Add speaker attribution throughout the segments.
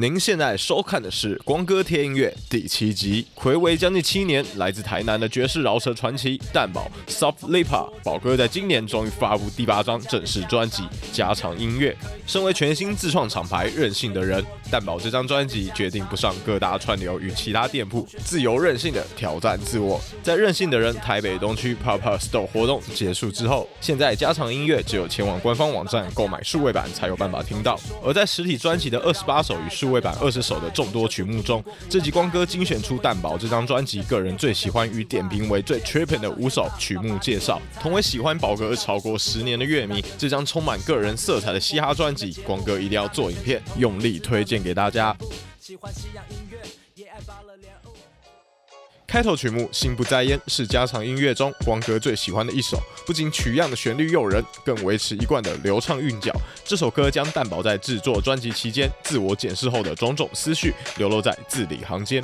Speaker 1: 您现在收看的是光哥贴音乐第七集，暌违将近七年，来自台南的爵士饶舌传奇蛋宝 Soft Lipa 宝哥在今年终于发布第八张正式专辑《家常音乐》。身为全新自创厂牌任性的人，蛋宝这张专辑决定不上各大串流与其他店铺，自由任性的挑战自我。在任性的人台北东区 Pop Up Store 活动结束之后，现在家常音乐只有前往官方网站购买数位版才有办法听到，而在实体专辑的二十八首与数位版二十首的众多曲目中，这集光哥精选出蛋堡这张专辑个人最喜欢与点评为最 tripping 的五首曲目介绍。同为喜欢宝哥超过十年的乐迷，这张充满个人色彩的嘻哈专辑，光哥一定要做影片，用力推荐给大家。开头曲目《心不在焉》是家常音乐中光哥最喜欢的一首，不仅曲样的旋律诱人，更维持一贯的流畅韵脚。这首歌将蛋堡在制作专辑期间自我检视后的种种思绪流露在字里行间。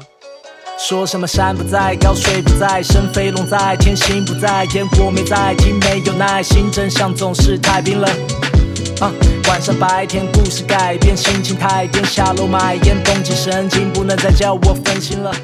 Speaker 2: 说什么山不在，高水不在，深飞龙在，天心不在，烟火没在，听没有耐心，真相总是太冰冷。啊，晚上白天故事改变，心情太颠，下楼买烟，绷紧神经，不能再叫我分心了。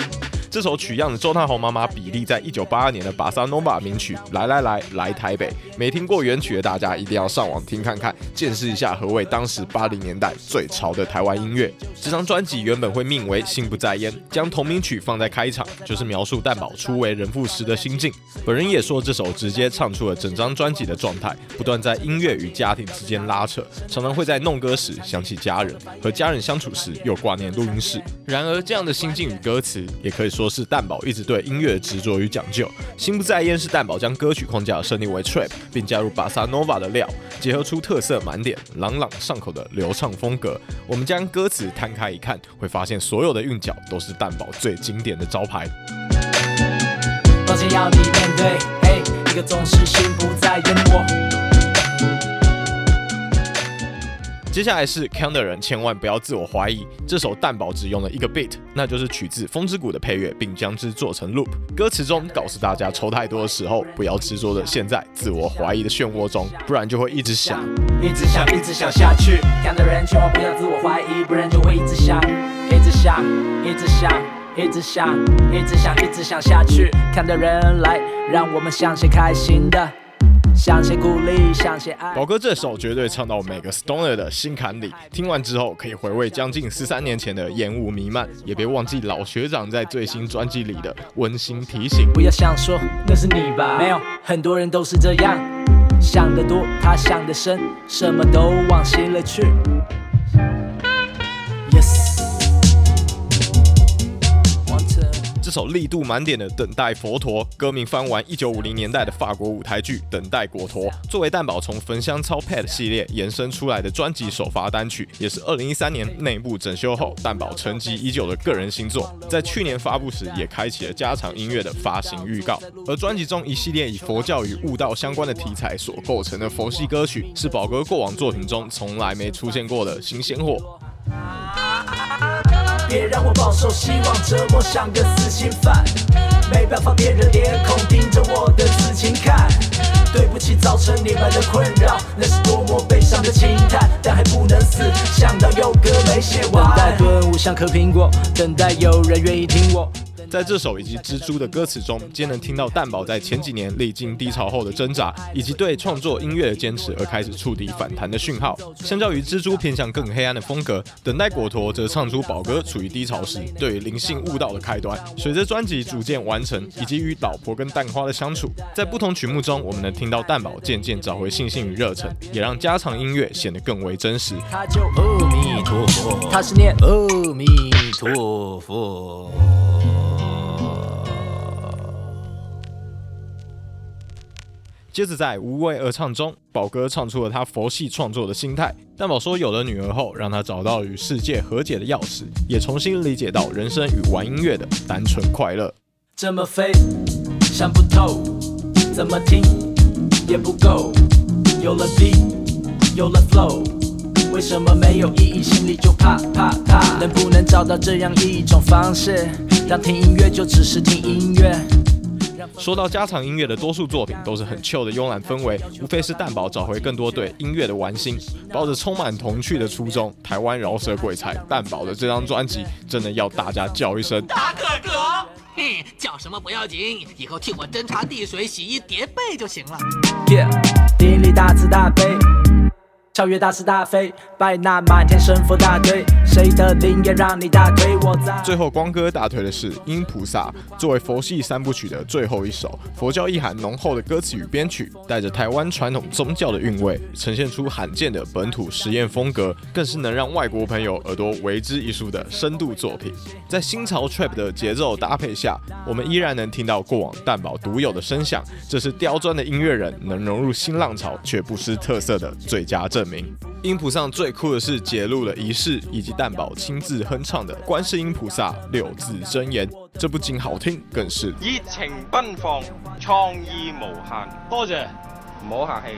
Speaker 1: 这首曲样的周汤豪妈妈比利在一九八二年的巴萨诺瓦名曲《来来来来台北》，没听过原曲的大家一定要上网听看看，见识一下何谓当时八零年代最潮的台湾音乐。这张专辑原本会命为《心不在焉》，将同名曲放在开场，就是描述蛋堡初为人父时的心境。本人也说，这首直接唱出了整张专辑的状态，不断在音乐与家庭之间拉扯，常常会在弄歌时想起家人，和家人相处时又挂念录音室。然而，这样的心境与歌词，也可以说。说是蛋堡一直对音乐执着与讲究，心不在焉是蛋堡将歌曲框架设定为 trap，并加入巴萨诺瓦的料，结合出特色满点、朗朗上口的流畅风格。我们将歌词摊开一看，会发现所有的韵脚都是蛋堡最经典的招牌。
Speaker 2: 抱歉要你面对，嘿，一个总是心不在焉。
Speaker 1: 接下来是 Count 的人千万不要自我怀疑。这首蛋堡只用了一个 beat，那就是取自《风之谷》的配乐，并将之做成 loop。歌词中告诉大家，抽太多的时候，不要执着的陷在自我怀疑的漩涡中，不然就会一直想，
Speaker 2: 一直想，一直想下去。Count 的人千万不要自我怀疑，不然就会一直想，一直想，一直想，一直想，一直想，一直想下去。Count 的人来，让我们想些开心的。向前鼓励，向前爱。
Speaker 1: 宝哥这首绝对唱到每个 stoner 的心坎里。听完之后，可以回味将近十三年前的烟雾弥漫，也别忘记老学长在最新专辑里的温馨提醒。
Speaker 2: 不要想说那是你吧，没有，很多人都是这样，想得多，他想得深，什么都往心里去。
Speaker 1: 这首力度满点的《等待佛陀》，歌名翻完一九五零年代的法国舞台剧《等待果陀》，作为蛋堡从焚香超 Pad 系列延伸出来的专辑首发单曲，也是二零一三年内部整修后蛋堡沉寂已久的个人新作。在去年发布时，也开启了加长音乐的发行预告。而专辑中一系列以佛教与悟道相关的题材所构成的佛系歌曲，是宝哥过往作品中从来没出现过的新
Speaker 2: 鲜货。我饱受希望折磨，像个死刑犯，没办法，别人脸孔盯着我的事情看。对不起，造成你们的困扰，那是多么悲伤的轻叹，但还不能死，想到有歌没写完。等待顿悟像颗苹果，等待有人愿意听我。
Speaker 1: 在这首以及《蜘蛛》的歌词中，皆能听到蛋堡在前几年历经低潮后的挣扎，以及对创作音乐的坚持而开始触底反弹的讯号。相较于《蜘蛛》偏向更黑暗的风格，《等待果陀》则唱出宝哥处于低潮时对灵性悟道的开端。随着专辑逐渐完成，以及与老婆跟蛋花的相处，在不同曲目中，我们能听到蛋堡渐渐找回信心与热忱，也让家常音乐显得更为真实。
Speaker 2: 他就阿弥陀佛，他是念阿弥陀佛。
Speaker 1: 接着在无为而唱中，宝哥唱出了他佛系创作的心态。蛋宝说，有了女儿后，让他找到与世界和解的钥匙，也重新理解到人生与玩音乐的单纯快乐。
Speaker 2: 这么飞，想不透，怎么听也不够。有了 beat，有了 flow，为什么没有意义？心里就怕怕怕。能不能找到这样一种方式，让听音乐就只是听音乐？
Speaker 1: 说到家常音乐的多数作品都是很 chill 的慵懒氛围，无非是蛋堡找回更多对音乐的玩心，抱着充满童趣的初衷，台湾饶舌鬼才蛋堡的这张专辑真的要大家叫一声大哥哥，
Speaker 3: 嘿，叫什么不要紧，以后替我斟茶递水、洗衣叠被就行了。
Speaker 2: Yeah，地里大慈大悲。超越大是大非，拜那满天神佛大队，谁的灵也让你大腿？我在
Speaker 1: 最后，光哥大推的是《阴菩萨》，作为佛系三部曲的最后一首，佛教意涵浓厚的歌词与编曲，带着台湾传统宗教的韵味，呈现出罕见的本土实验风格，更是能让外国朋友耳朵为之一竖的深度作品。在新潮 trap 的节奏搭配下，我们依然能听到过往蛋堡独有的声响，这是刁钻的音乐人能融入新浪潮却不失特色的最佳。证明，音谱上最酷的是揭露了仪式，以及蛋宝亲自哼唱的《观世音菩萨六字真言》，这不仅好听，更是
Speaker 4: 热情奔放，创意无限。多谢，唔好客气。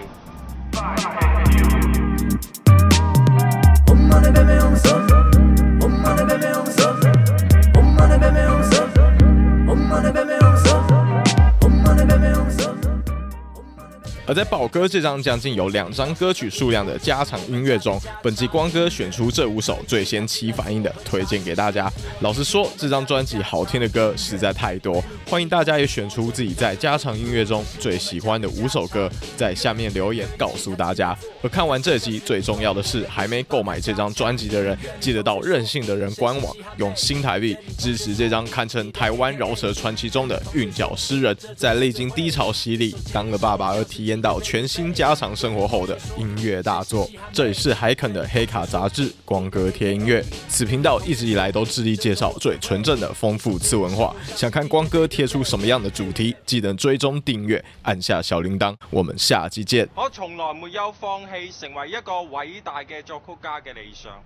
Speaker 1: 而在宝哥这张将近有两张歌曲数量的家常音乐中，本集光哥选出这五首最先起反应的，推荐给大家。老实说，这张专辑好听的歌实在太多，欢迎大家也选出自己在家常音乐中最喜欢的五首歌，在下面留言告诉大家。而看完这集，最重要的是还没购买这张专辑的人，记得到任性的人官网用新台币支持这张堪称台湾饶舌传奇中的韵脚诗人，在历经低潮洗礼，当个爸爸而体验验。到全新家常生活后的音乐大作，这里是海肯的黑卡杂志光哥贴音乐。此频道一直以来都致力介绍最纯正的丰富次文化。想看光哥贴出什么样的主题，记得追踪订阅，按下小铃铛。我们下期见。
Speaker 4: 我从来没有放弃成为一个伟大嘅作曲家嘅理想。